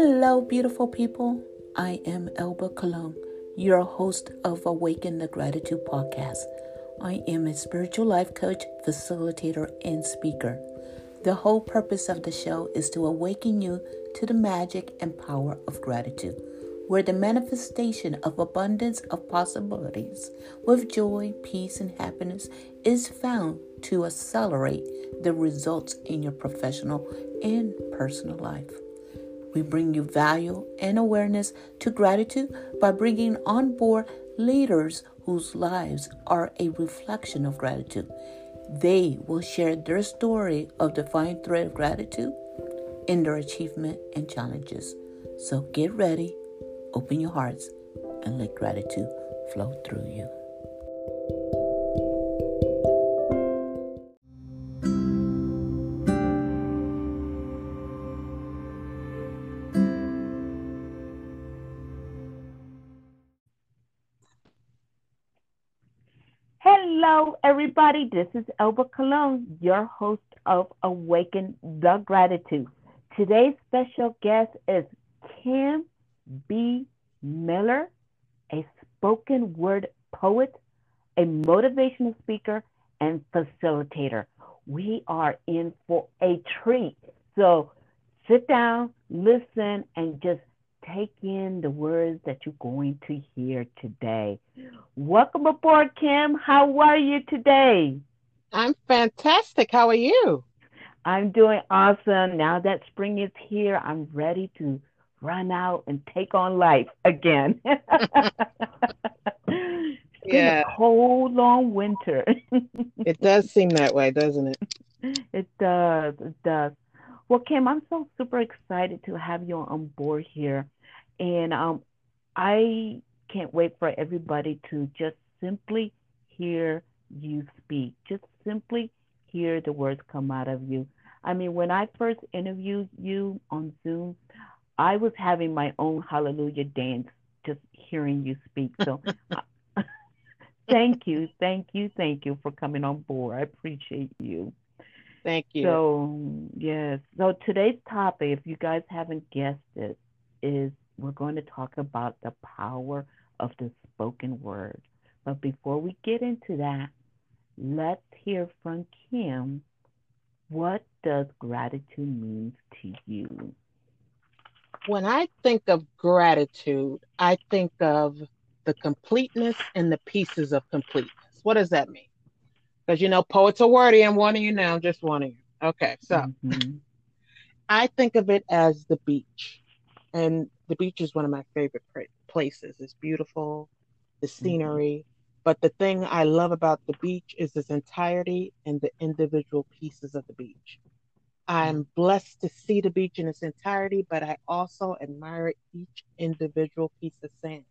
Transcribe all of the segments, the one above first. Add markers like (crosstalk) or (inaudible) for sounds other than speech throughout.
Hello, beautiful people. I am Elba Cologne, your host of Awaken the Gratitude podcast. I am a spiritual life coach, facilitator, and speaker. The whole purpose of the show is to awaken you to the magic and power of gratitude, where the manifestation of abundance of possibilities with joy, peace, and happiness is found to accelerate the results in your professional and personal life. We bring you value and awareness to gratitude by bringing on board leaders whose lives are a reflection of gratitude. They will share their story of the fine thread of gratitude in their achievement and challenges. So get ready, open your hearts, and let gratitude flow through you. Hello, everybody. This is Elba Cologne, your host of Awaken the Gratitude. Today's special guest is Kim B. Miller, a spoken word poet, a motivational speaker, and facilitator. We are in for a treat. So sit down, listen, and just take in the words that you're going to hear today. Welcome aboard, Kim. How are you today? I'm fantastic. How are you? I'm doing awesome. Now that spring is here, I'm ready to run out and take on life again. (laughs) yeah. a cold, long winter. (laughs) it does seem that way, doesn't it? It does. It does. Well, Kim, I'm so super excited to have you on board here. And um, I can't wait for everybody to just simply hear you speak. Just simply hear the words come out of you. I mean, when I first interviewed you on Zoom, I was having my own hallelujah dance just hearing you speak. So (laughs) (laughs) thank you, thank you, thank you for coming on board. I appreciate you. Thank you. So, yes. So today's topic, if you guys haven't guessed it, is we're going to talk about the power of the spoken word. But before we get into that, let's hear from Kim. What does gratitude mean to you? When I think of gratitude, I think of the completeness and the pieces of completeness. What does that mean? Because you know, poets are wordy. I'm one of you now, just warning you. Okay, so mm-hmm. I think of it as the beach. And the beach is one of my favorite places. It's beautiful, the mm-hmm. scenery. Mm-hmm. But the thing I love about the beach is its entirety and the individual pieces of the beach. I'm mm-hmm. blessed to see the beach in its entirety, but I also admire each individual piece of sand.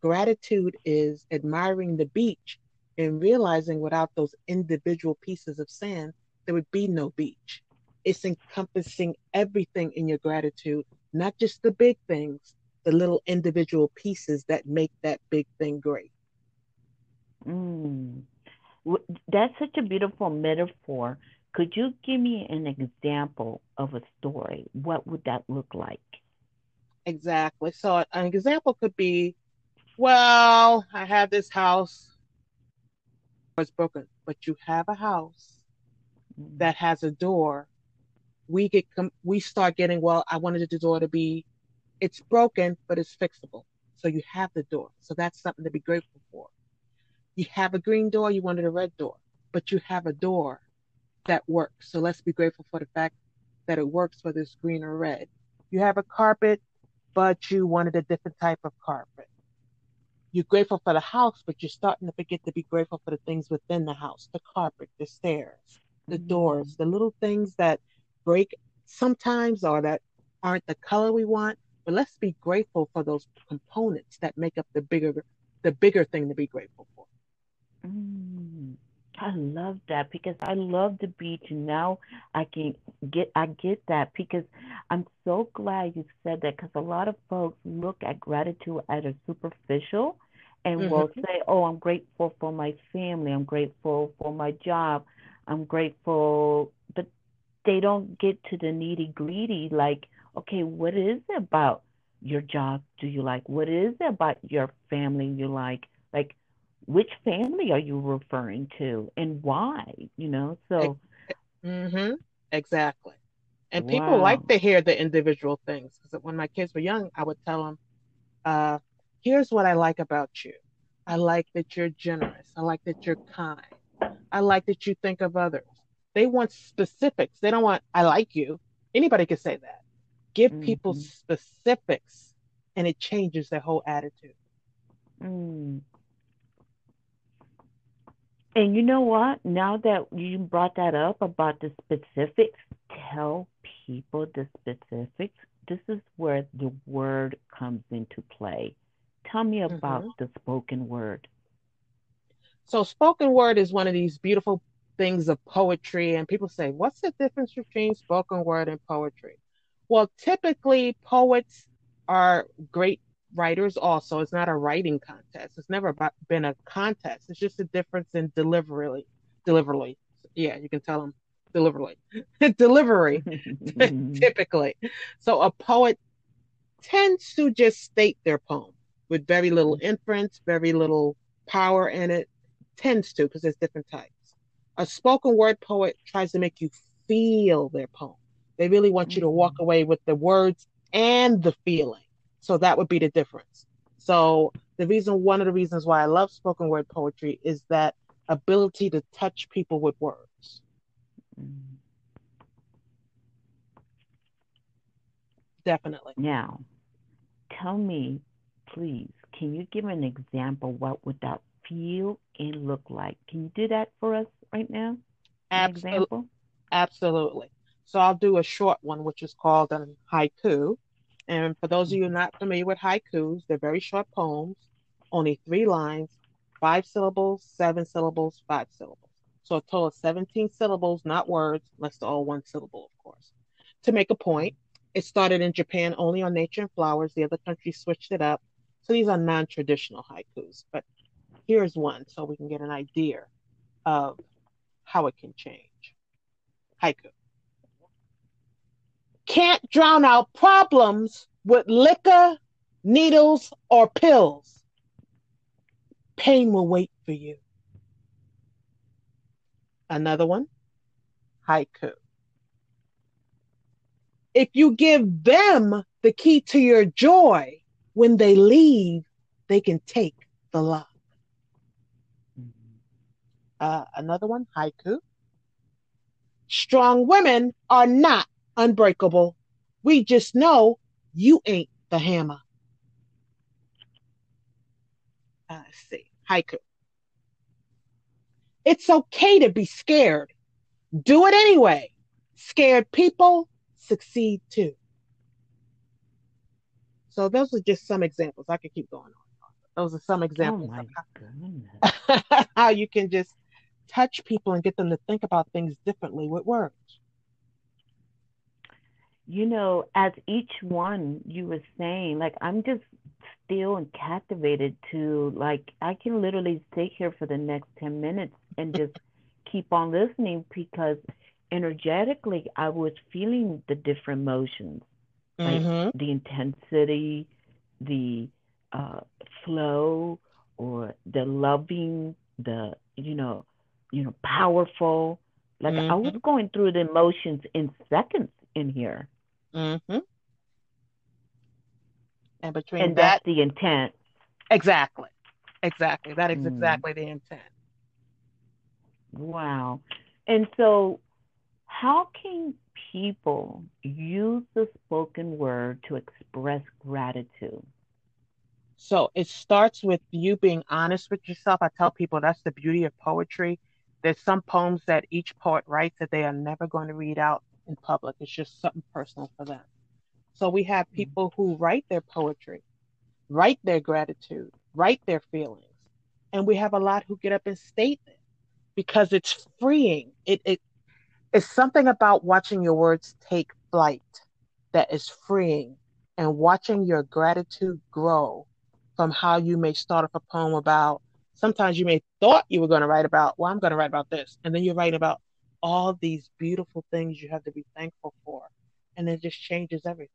Gratitude is admiring the beach and realizing without those individual pieces of sand, there would be no beach. It's encompassing everything in your gratitude not just the big things, the little individual pieces that make that big thing great. Mm. That's such a beautiful metaphor. Could you give me an example of a story? What would that look like? Exactly. So, an example could be well, I have this house, it's broken, but you have a house mm. that has a door we get we start getting well i wanted the door to be it's broken but it's fixable. So you have the door. So that's something to be grateful for. You have a green door you wanted a red door but you have a door that works. So let's be grateful for the fact that it works whether it's green or red. You have a carpet but you wanted a different type of carpet. You're grateful for the house but you're starting to forget to be grateful for the things within the house the carpet the stairs the mm-hmm. doors the little things that break sometimes or that aren't the color we want but let's be grateful for those components that make up the bigger the bigger thing to be grateful for. Mm, i love that because i love the beach and now i can get i get that because i'm so glad you said that because a lot of folks look at gratitude as a superficial and mm-hmm. will say oh i'm grateful for my family. I'm grateful for my job. I'm grateful they don't get to the nitty gritty like okay, what is it about your job do you like? What is it about your family you like? Like, which family are you referring to and why? You know, so. Mm-hmm. Exactly. And wow. people like to hear the individual things. Because when my kids were young, I would tell them, uh, here's what I like about you. I like that you're generous. I like that you're kind. I like that you think of others. They want specifics. They don't want, I like you. Anybody can say that. Give mm-hmm. people specifics and it changes their whole attitude. Mm. And you know what? Now that you brought that up about the specifics, tell people the specifics. This is where the word comes into play. Tell me about mm-hmm. the spoken word. So, spoken word is one of these beautiful things of poetry, and people say, What's the difference between spoken word and poetry? Well, typically, poets are great writers also. It's not a writing contest. It's never been a contest. It's just a difference in delivery. Delivery. Yeah, you can tell them (laughs) delivery. delivery, (laughs) typically. So a poet tends to just state their poem with very little mm-hmm. inference, very little power in it. Tends to, because there's different types. A spoken word poet tries to make you feel their poem. They really want you to walk mm-hmm. away with the words and the feeling. So that would be the difference. So the reason, one of the reasons why I love spoken word poetry is that ability to touch people with words. Mm-hmm. Definitely. Now, tell me, please, can you give an example? What would that feel and look like? Can you do that for us right now? Absolutely. Absolutely. So I'll do a short one, which is called a haiku. And for those of you mm-hmm. not familiar with haikus, they're very short poems, only three lines, five syllables, seven syllables, five syllables. So a total of 17 syllables, not words, unless they're all one syllable, of course. To make a point, it started in Japan only on nature and flowers. The other countries switched it up. So these are non traditional haikus. But here's one so we can get an idea of how it can change. Haiku can't drown out problems with liquor, needles, or pills. Pain will wait for you. Another one, haiku. If you give them the key to your joy, when they leave, they can take the lock. Uh, another one, haiku. Strong women are not unbreakable. We just know you ain't the hammer. Uh, let's see. Haiku. It's okay to be scared. Do it anyway. Scared people succeed too. So those are just some examples. I could keep going on. Those are some examples oh how, (laughs) how you can just touch people and get them to think about things differently with words you know, as each one you were saying, like I'm just still and captivated to like I can literally sit here for the next ten minutes and (laughs) just keep on listening because energetically I was feeling the different emotions, mm-hmm. like the intensity, the uh, flow, or the loving, the you know, you know, powerful. Like mm-hmm. I was mm-hmm. going through the emotions in seconds in here. Mm-hmm. And between and that, that's the intent. Exactly. Exactly. That is mm. exactly the intent. Wow. And so, how can people use the spoken word to express gratitude? So, it starts with you being honest with yourself. I tell people that's the beauty of poetry. There's some poems that each poet writes that they are never going to read out in public. It's just something personal for them. So we have mm-hmm. people who write their poetry, write their gratitude, write their feelings. And we have a lot who get up and state it because it's freeing. It, it it's something about watching your words take flight that is freeing and watching your gratitude grow from how you may start off a poem about sometimes you may thought you were going to write about, well, I'm going to write about this. And then you're writing about all these beautiful things you have to be thankful for. And it just changes everything.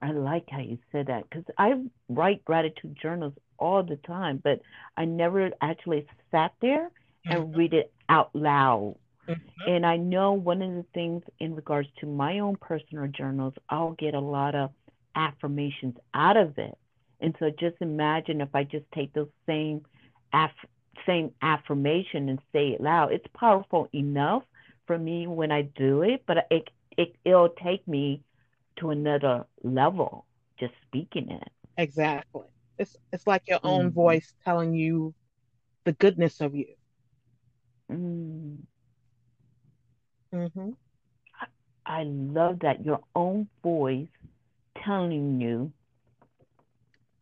I like how you said that because I write gratitude journals all the time, but I never actually sat there and mm-hmm. read it out loud. Mm-hmm. And I know one of the things in regards to my own personal journals, I'll get a lot of affirmations out of it. And so just imagine if I just take those same aff- same affirmation and say it loud. It's powerful enough for me when I do it, but it, it it'll take me to another level just speaking it. Exactly. It's it's like your own mm-hmm. voice telling you the goodness of you. Mm. Mhm. I, I love that your own voice telling you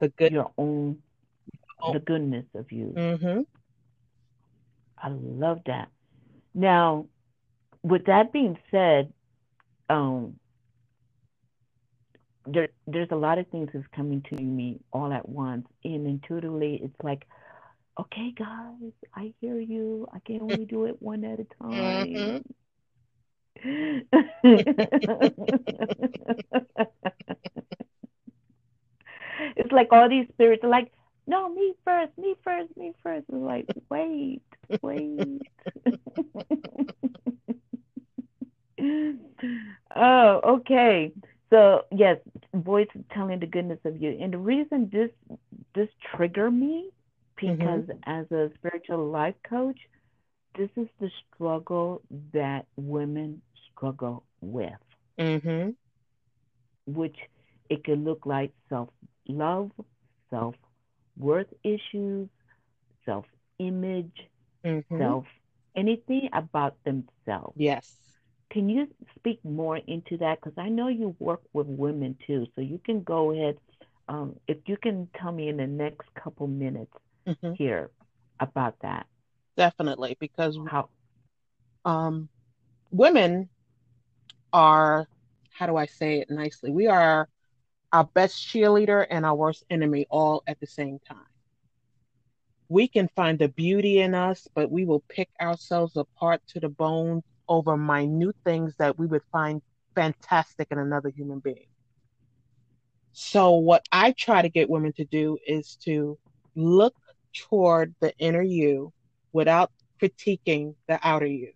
the good your own oh. the goodness of you. Mhm. I love that. Now, with that being said, um, there there's a lot of things that's coming to me all at once, and intuitively, it's like, okay, guys, I hear you. I can only do it one at a time. Mm-hmm. (laughs) (laughs) it's like all these spirits are like, no, me first, me first, me first. It's like, wait, wait. (laughs) oh, okay. So yes, voice telling the goodness of you. And the reason this this trigger me because mm-hmm. as a spiritual life coach, this is the struggle that women struggle with. Mm-hmm. Which it could look like self love, self worth issues, self image, mm-hmm. self anything about themselves. Yes. Can you speak more into that? Because I know you work with women too, so you can go ahead. Um, if you can tell me in the next couple minutes mm-hmm. here about that. Definitely, because how um, women are, how do I say it nicely? We are our best cheerleader and our worst enemy all at the same time. We can find the beauty in us, but we will pick ourselves apart to the bone over minute things that we would find fantastic in another human being. So, what I try to get women to do is to look toward the inner you without critiquing the outer you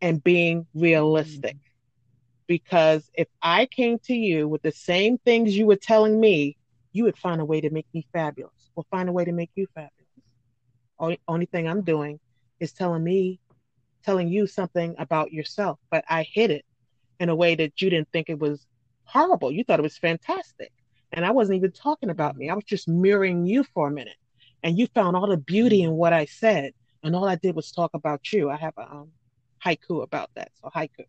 and being realistic. Mm-hmm. Because if I came to you with the same things you were telling me, you would find a way to make me fabulous or find a way to make you fabulous. Only, only thing I'm doing is telling me telling you something about yourself, but I hid it in a way that you didn't think it was horrible. You thought it was fantastic. And I wasn't even talking about me. I was just mirroring you for a minute. And you found all the beauty in what I said. And all I did was talk about you. I have a um, haiku about that. So, haiku.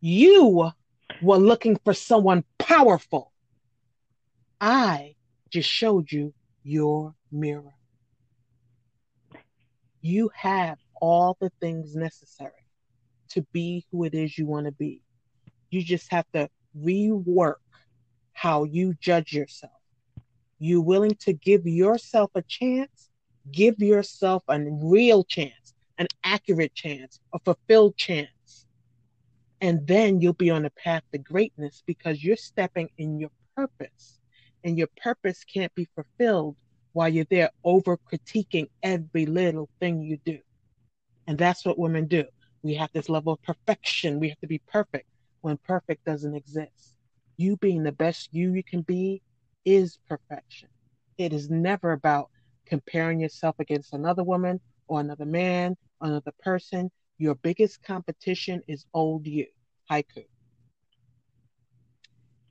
You were looking for someone powerful. I just showed you your mirror you have all the things necessary to be who it is you want to be. You just have to rework how you judge yourself. You willing to give yourself a chance? Give yourself a real chance, an accurate chance, a fulfilled chance. And then you'll be on the path to greatness because you're stepping in your purpose. And your purpose can't be fulfilled while you're there over critiquing every little thing you do. And that's what women do. We have this level of perfection. We have to be perfect when perfect doesn't exist. You being the best you you can be is perfection. It is never about comparing yourself against another woman or another man or another person. Your biggest competition is old you. Haiku.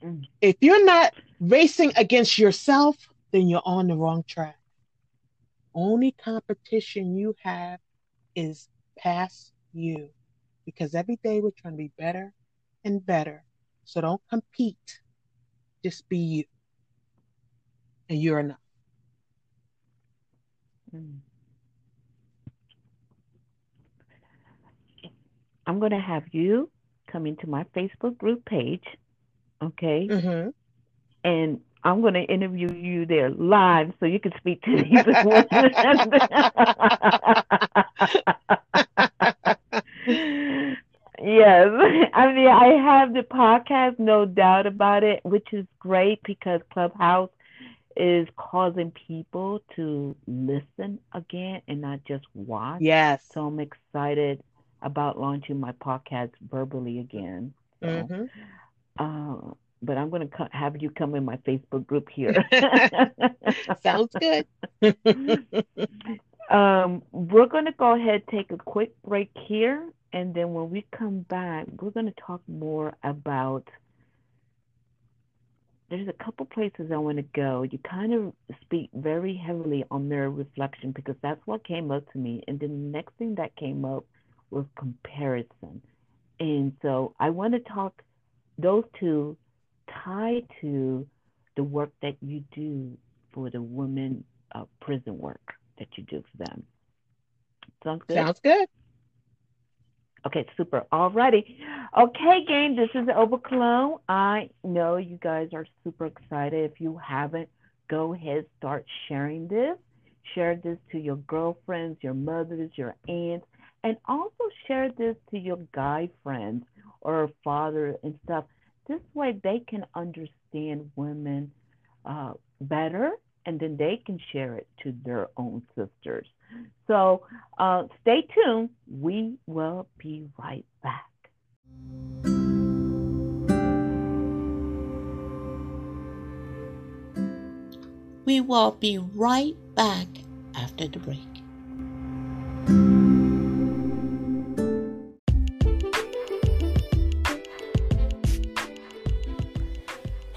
Mm. If you're not racing against yourself, then you're on the wrong track. Only competition you have is past you because every day we're trying to be better and better. So don't compete, just be you. And you're enough. Hmm. I'm going to have you come into my Facebook group page, okay? Mm-hmm. And I'm going to interview you there live so you can speak to these (laughs) (laughs) Yes. I mean, I have the podcast, no doubt about it, which is great because Clubhouse is causing people to listen again and not just watch. Yes. So I'm excited about launching my podcast verbally again. So, mm-hmm. uh, but I'm going to have you come in my Facebook group here. (laughs) Sounds good. (laughs) um, we're going to go ahead take a quick break here, and then when we come back, we're going to talk more about. There's a couple places I want to go. You kind of speak very heavily on mirror reflection because that's what came up to me, and then the next thing that came up was comparison, and so I want to talk those two tied to the work that you do for the women uh, prison work that you do for them. Sounds good? Sounds good. Okay, super. Alrighty. Okay, gang, this is Cologne. I know you guys are super excited. If you haven't, go ahead, start sharing this. Share this to your girlfriends, your mothers, your aunts, and also share this to your guy friends or father and stuff. This way they can understand women uh, better and then they can share it to their own sisters. So uh, stay tuned. We will be right back. We will be right back after the break.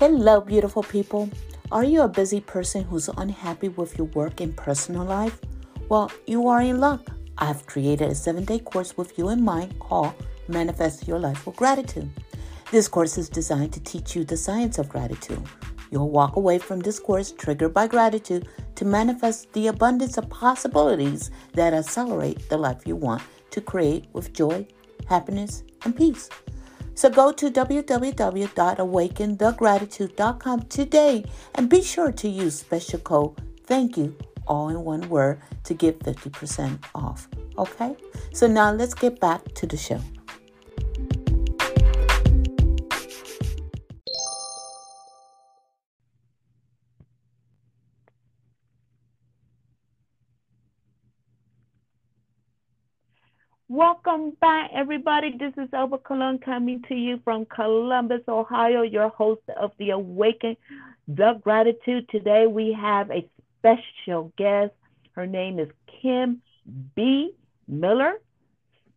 Hello, beautiful people. Are you a busy person who's unhappy with your work and personal life? Well, you are in luck. I've created a seven day course with you in mind called Manifest Your Life with Gratitude. This course is designed to teach you the science of gratitude. You'll walk away from this course triggered by gratitude to manifest the abundance of possibilities that accelerate the life you want to create with joy, happiness, and peace. So go to www.awakenthegratitude.com today and be sure to use special code thank you all in one word to get 50% off. Okay? So now let's get back to the show. Welcome back, everybody. This is Elba Cologne coming to you from Columbus, Ohio, your host of the Awaken the Gratitude. Today we have a special guest. Her name is Kim B. Miller,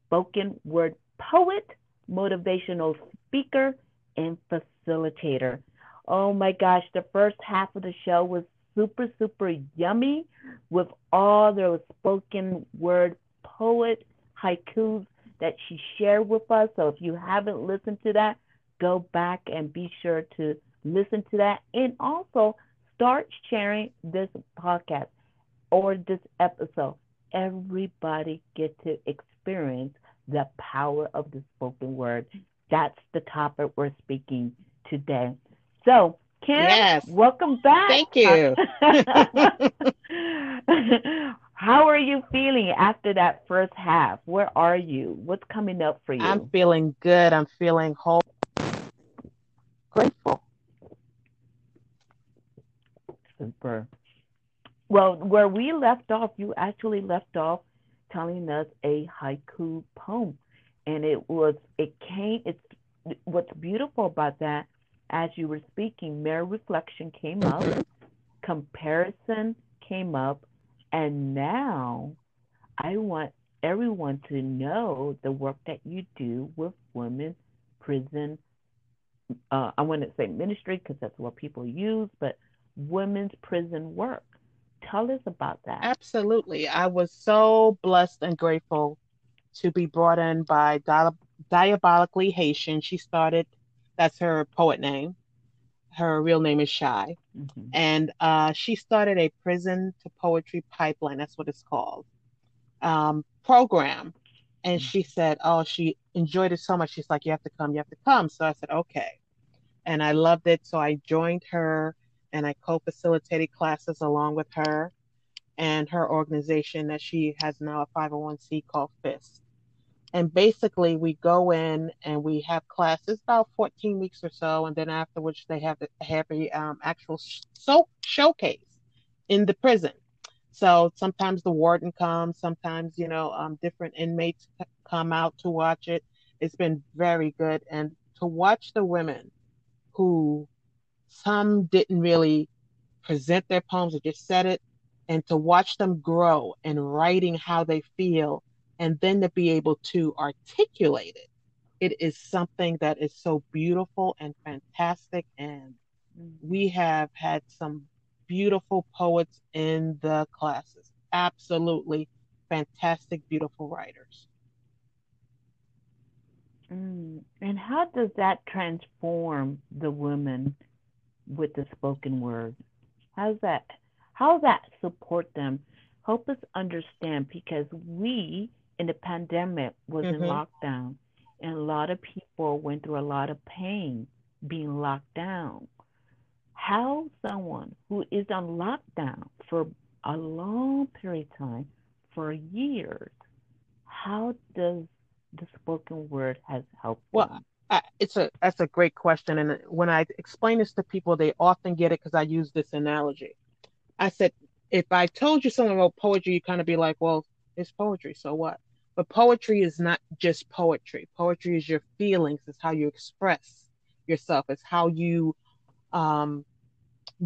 spoken word poet, motivational speaker, and facilitator. Oh my gosh, the first half of the show was super, super yummy with all the spoken word poet haikus that she shared with us. So if you haven't listened to that, go back and be sure to listen to that. And also start sharing this podcast or this episode. Everybody get to experience the power of the spoken word. That's the topic we're speaking today. So, Kim, yes. welcome back. Thank you. (laughs) (laughs) How are you feeling after that first half? Where are you? What's coming up for you? I'm feeling good. I'm feeling whole, grateful. Super. Well, where we left off, you actually left off telling us a haiku poem, and it was it came. It's what's beautiful about that. As you were speaking, mirror reflection came up, comparison came up, and now I want everyone to know the work that you do with women's prison. Uh, I want to say ministry because that's what people use, but women's prison work. Tell us about that. Absolutely. I was so blessed and grateful to be brought in by Di- Diabolically Haitian. She started, that's her poet name. Her real name is Shy. Mm-hmm. And uh, she started a prison to poetry pipeline. That's what it's called. Um, program. And mm-hmm. she said, Oh, she enjoyed it so much. She's like, You have to come, you have to come. So I said, Okay. And I loved it. So I joined her and I co facilitated classes along with her and her organization that she has now a 501c called FIST. And basically, we go in and we have classes about 14 weeks or so, and then afterwards they have have a um, actual so showcase in the prison. So sometimes the warden comes, sometimes you know um, different inmates come out to watch it. It's been very good, and to watch the women who some didn't really present their poems or just said it, and to watch them grow and writing how they feel, and then to be able to articulate it, it is something that is so beautiful and fantastic. And we have had some beautiful poets in the classes. Absolutely fantastic, beautiful writers. Mm. And how does that transform the women with the spoken word? How's that? How does that support them? Help us understand because we in the pandemic was mm-hmm. in lockdown, and a lot of people went through a lot of pain being locked down how someone who is on lockdown for a long period of time, for years, how does the spoken word has helped? Well, I, it's a that's a great question, and when I explain this to people, they often get it because I use this analogy. I said, if I told you something about poetry, you kind of be like, well, it's poetry, so what? But poetry is not just poetry. Poetry is your feelings. It's how you express yourself. It's how you um,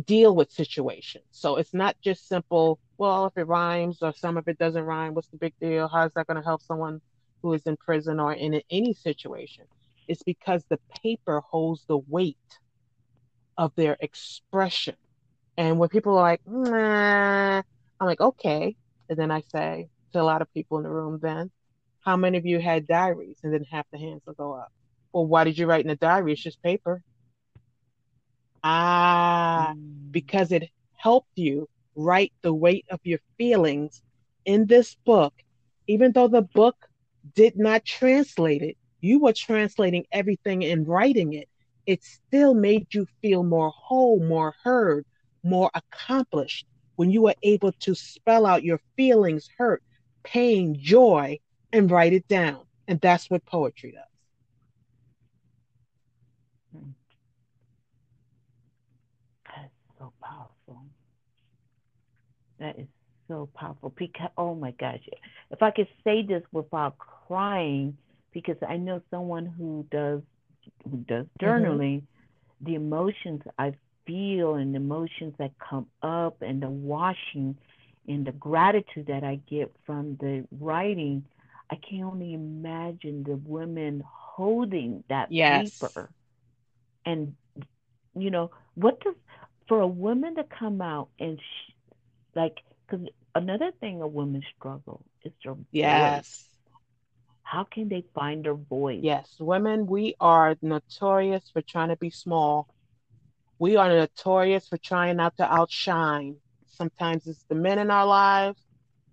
deal with situations. So it's not just simple, well, if it rhymes or some of it doesn't rhyme, what's the big deal? How is that going to help someone who is in prison or in any situation? It's because the paper holds the weight of their expression. And when people are like, nah, I'm like, okay. And then I say to a lot of people in the room, then, how many of you had diaries? And then half the hands will go up. Well, why did you write in a diary? It's just paper. Ah, mm. because it helped you write the weight of your feelings in this book, even though the book did not translate it, you were translating everything and writing it. It still made you feel more whole, more heard, more accomplished when you were able to spell out your feelings, hurt, pain, joy, and write it down. And that's what poetry does. That is so powerful. That is so powerful. Because oh my gosh, if I could say this without crying, because I know someone who does who does mm-hmm. journaling, mm-hmm. the emotions I feel and the emotions that come up and the washing and the gratitude that I get from the writing, I can only imagine the women holding that yes. paper. And you know, what does for a woman to come out and sh- like because another thing a woman struggle is their yes voice. how can they find their voice yes women we are notorious for trying to be small we are notorious for trying not to outshine sometimes it's the men in our lives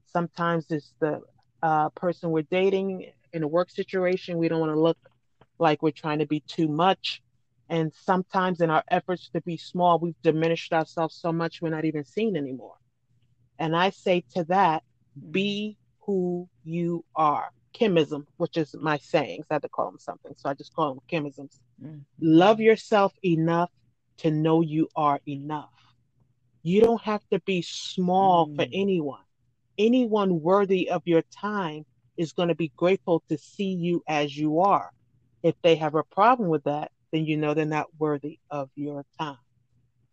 sometimes it's the uh, person we're dating in a work situation we don't want to look like we're trying to be too much and sometimes in our efforts to be small we've diminished ourselves so much we're not even seen anymore and I say to that, be who you are. Kimism, which is my sayings. I had to call them something. So I just call them Kimisms. Mm-hmm. Love yourself enough to know you are enough. You don't have to be small mm-hmm. for anyone. Anyone worthy of your time is going to be grateful to see you as you are. If they have a problem with that, then you know they're not worthy of your time.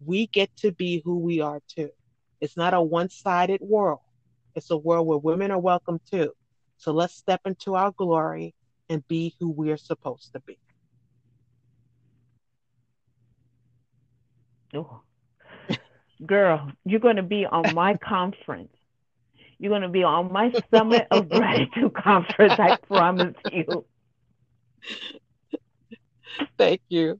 We get to be who we are too. It's not a one sided world, it's a world where women are welcome too. So let's step into our glory and be who we're supposed to be. Oh. Girl, you're going to be on my (laughs) conference. You're going to be on my Summit of Gratitude conference, I promise you. Thank you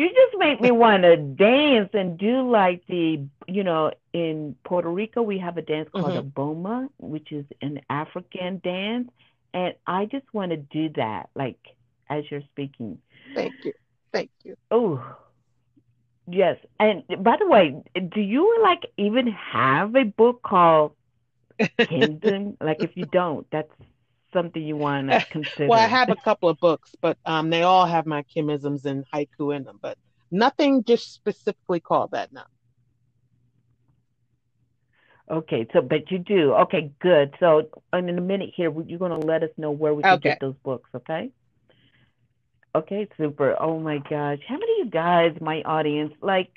you just make me want to dance and do like the you know in Puerto Rico we have a dance called mm-hmm. a bomba which is an African dance and I just want to do that like as you're speaking. Thank you. Thank you. Oh. Yes. And by the way, do you like even have a book called Kingdom? (laughs) like if you don't, that's something you want to consider? well, I have a couple of books, but um, they all have my Kimisms and haiku in them, but nothing just specifically called that now. Okay, so but you do. Okay, good. So in a minute here, you're going to let us know where we can Okay. get those books, okay? Okay, super. Oh my gosh. How many of you guys, my audience, like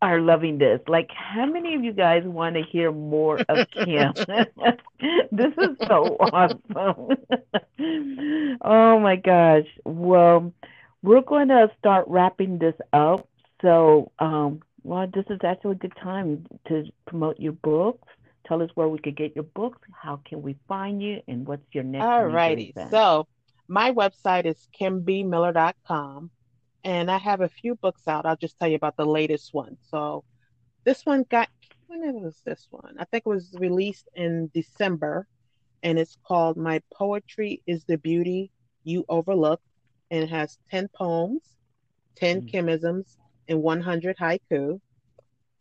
are loving this? Like how many of you guys want to hear more of Kim? (laughs) (laughs) this is so awesome. (laughs) oh my gosh. Well, we're going to start wrapping this up. So, um, well, this is actually a good time to promote your books. Tell us where we could get your books. How can we find you? And what's your next All righty. So my website is kimbmiller.com, and I have a few books out. I'll just tell you about the latest one. So this one got when was this one? I think it was released in December, and it's called My Poetry is the Beauty You Overlook, and it has 10 poems, 10 Mm. Kimisms, and 100 haiku.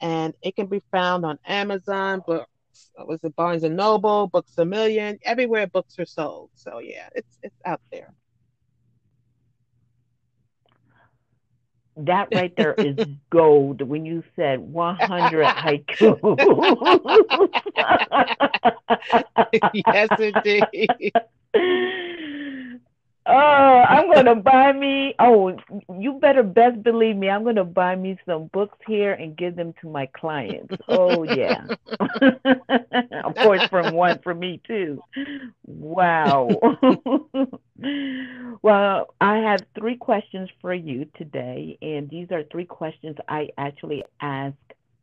And it can be found on Amazon, books. Uh, was it Barnes and Noble, Books a Million, everywhere books are sold. So yeah, it's it's out there. That right there is (laughs) gold when you said 100 (laughs) haiku. yes, indeed. (laughs) Oh, I'm gonna buy me. Oh, you better best believe me. I'm gonna buy me some books here and give them to my clients. Oh yeah. (laughs) of course, from one for me too. Wow. (laughs) well, I have three questions for you today, and these are three questions I actually ask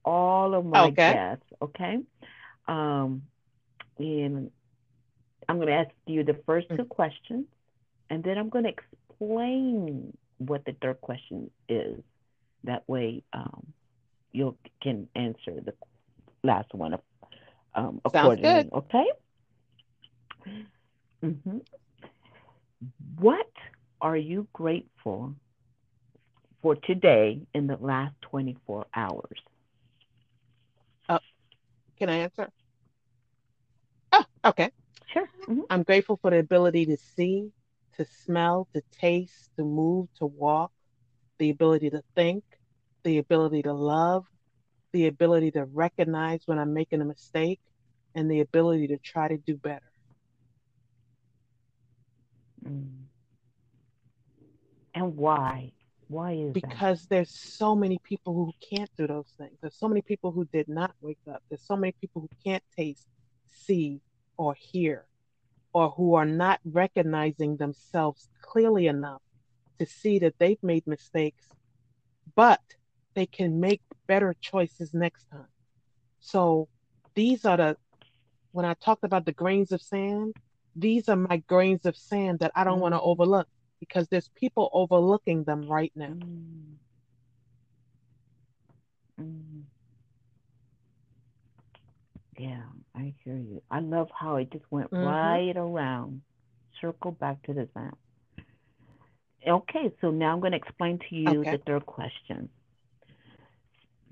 all of my Okay. guests. Okay. Um, and I'm going to ask you the first two questions, and then I'm going to explain what the third question is. That way, um, you can answer the last one um, Sounds accordingly. good. Okay. hmm What are you grateful for today in the last 24 hours? Can I answer? Oh, okay. Sure. Mhm. I'm grateful for the ability to see, to smell, to taste, to move, to walk, the ability to think, the ability to love, the ability to recognize when I'm making a mistake, and the ability to try to do better. Mm. And why? Why is that? because there's so many people who can't do those things. There's so many people who did not wake up. There's so many people who can't taste, see, or hear, or who are not recognizing themselves clearly enough to see that they've made mistakes, but they can make better choices next time. So these are the, when I talked about the grains of sand, these are my grains of sand that I don't want to Mm. overlook because there's people overlooking them right now. Mm. Mm. Yeah, I hear you. I love how it just went Mhm. right around, circle back to the map. Okay, so now I'm going to explain to you Okay. the third question.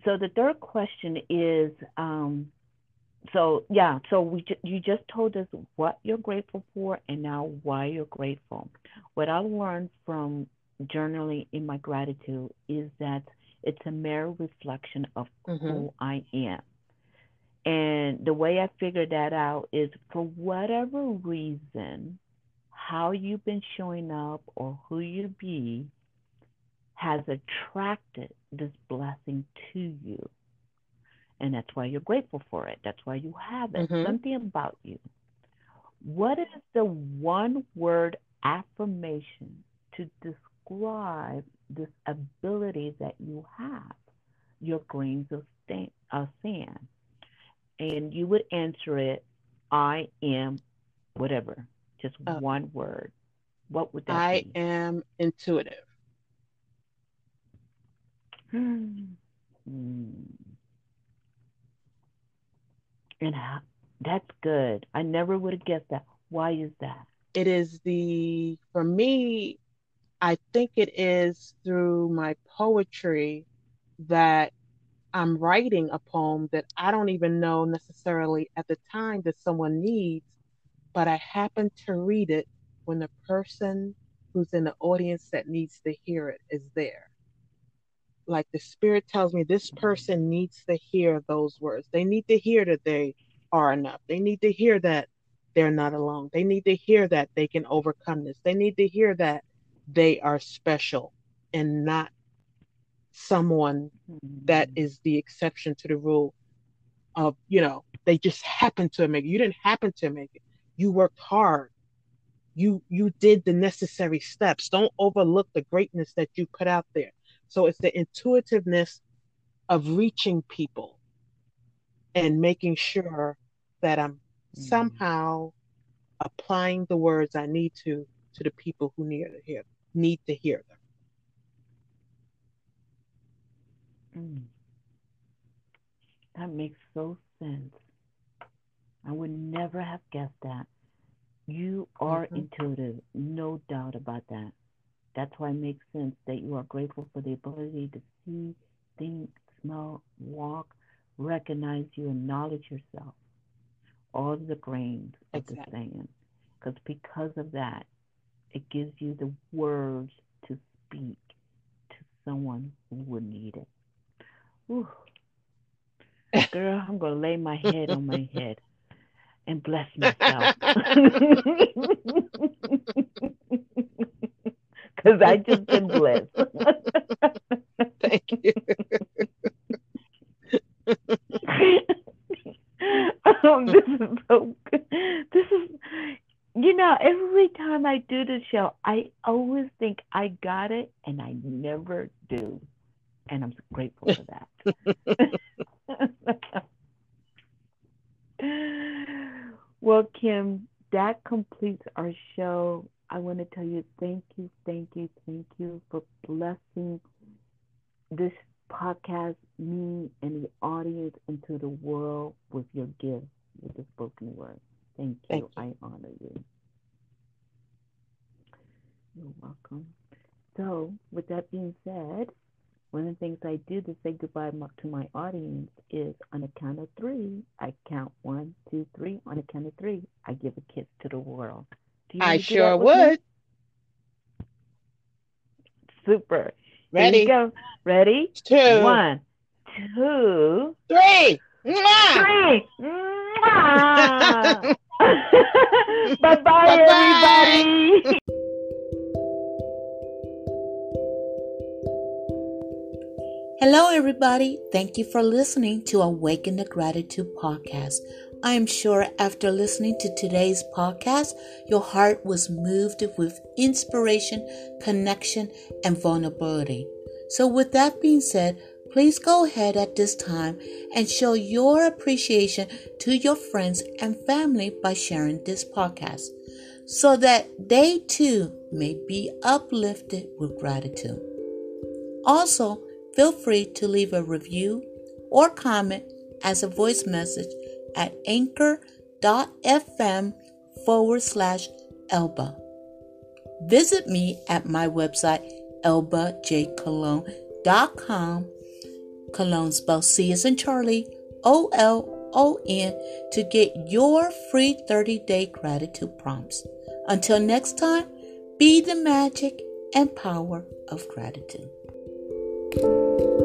So the third question is, um, so yeah, so we ju- you just told us what you're grateful for and now why you're grateful. What I learned from journaling in my gratitude is that it's a mere reflection of Mhm. who I am. And the way I figured that out is for whatever reason, how you've been showing up or who you be has attracted this blessing to you. And that's why you're grateful for it. That's why you have it. Mhm. Something about you. What is the one word affirmation to describe this ability that you have, your grains of of sand? And you would answer it, I am whatever, just Oh. one word. What would that I be? am intuitive. Hmm. (sighs) And how, that's good. I never would have guessed that. Why is that? It is the, for me, I think it is through my poetry that I'm writing a poem that I don't even know necessarily at the time that someone needs, but I happen to read it when the person who's in the audience that needs to hear it is there. Like the Spirit tells me this person needs to hear those words. They need to hear that they are enough. They need to hear that they're not alone. They need to hear that they can overcome this. They need to hear that they are special and not someone that mm-hmm. the exception to the rule of you know they just happen to make it. You didn't happen to make it. You worked hard. You you did the necessary steps. Don't overlook the greatness that you put out there. So it's the intuitiveness of reaching people and making sure that i'm mm-hmm. somehow applying the words i need to to the people who need to hear need to hear them Mm. That makes so sense. I would never have guessed that. You are mm-hmm. intuitive, no doubt about that. That's why it makes sense that you are grateful for the ability to see, think, smell, walk, recognize you, acknowledge yourself. All the grains of exactly. the sand. Because because of that, it gives you the words to speak to someone who would need it. Ooh. (laughs) Girl, I'm going to lay my head on my head and bless myself. (laughs) (laughs) Because I just been blessed. Thank you. um, this is so good. This is, you know, every time I do the show, I always think I got it, and I never do and I'm grateful for that. (laughs) well, Kim, that completes our show. I want to tell you thank you, thank you, thank you for blessing this podcast, me and the audience into the world with your gift, with the spoken word. Thank you. Thank you. I honor you. You're welcome. So, with that being said, one of the things I do to say goodbye to my audience is on a count of three, I count one, two, three. On a count of three, I give a kiss to the world. I sure would. Me? Super. Ready? go. Ready? Two. One, two, three. Three. (laughs) (laughs) Bye-bye, everybody. (laughs) Hello, everybody. Thank you for listening to Awaken the Gratitude podcast. I am sure after listening to today's podcast, your heart was moved with inspiration, connection, and vulnerability. So, with that being said, please go ahead at this time and show your appreciation to your friends and family by sharing this podcast so that they too may be uplifted with gratitude. Also, feel free to leave a review or comment as a voice message at anchor.fm forward slash Elba. Visit me at my website, elbajcolon.com. Colon spelled C as in Charlie, O L O N, to get your free 30 day gratitude prompts. Until next time, be the magic and power of gratitude. うん。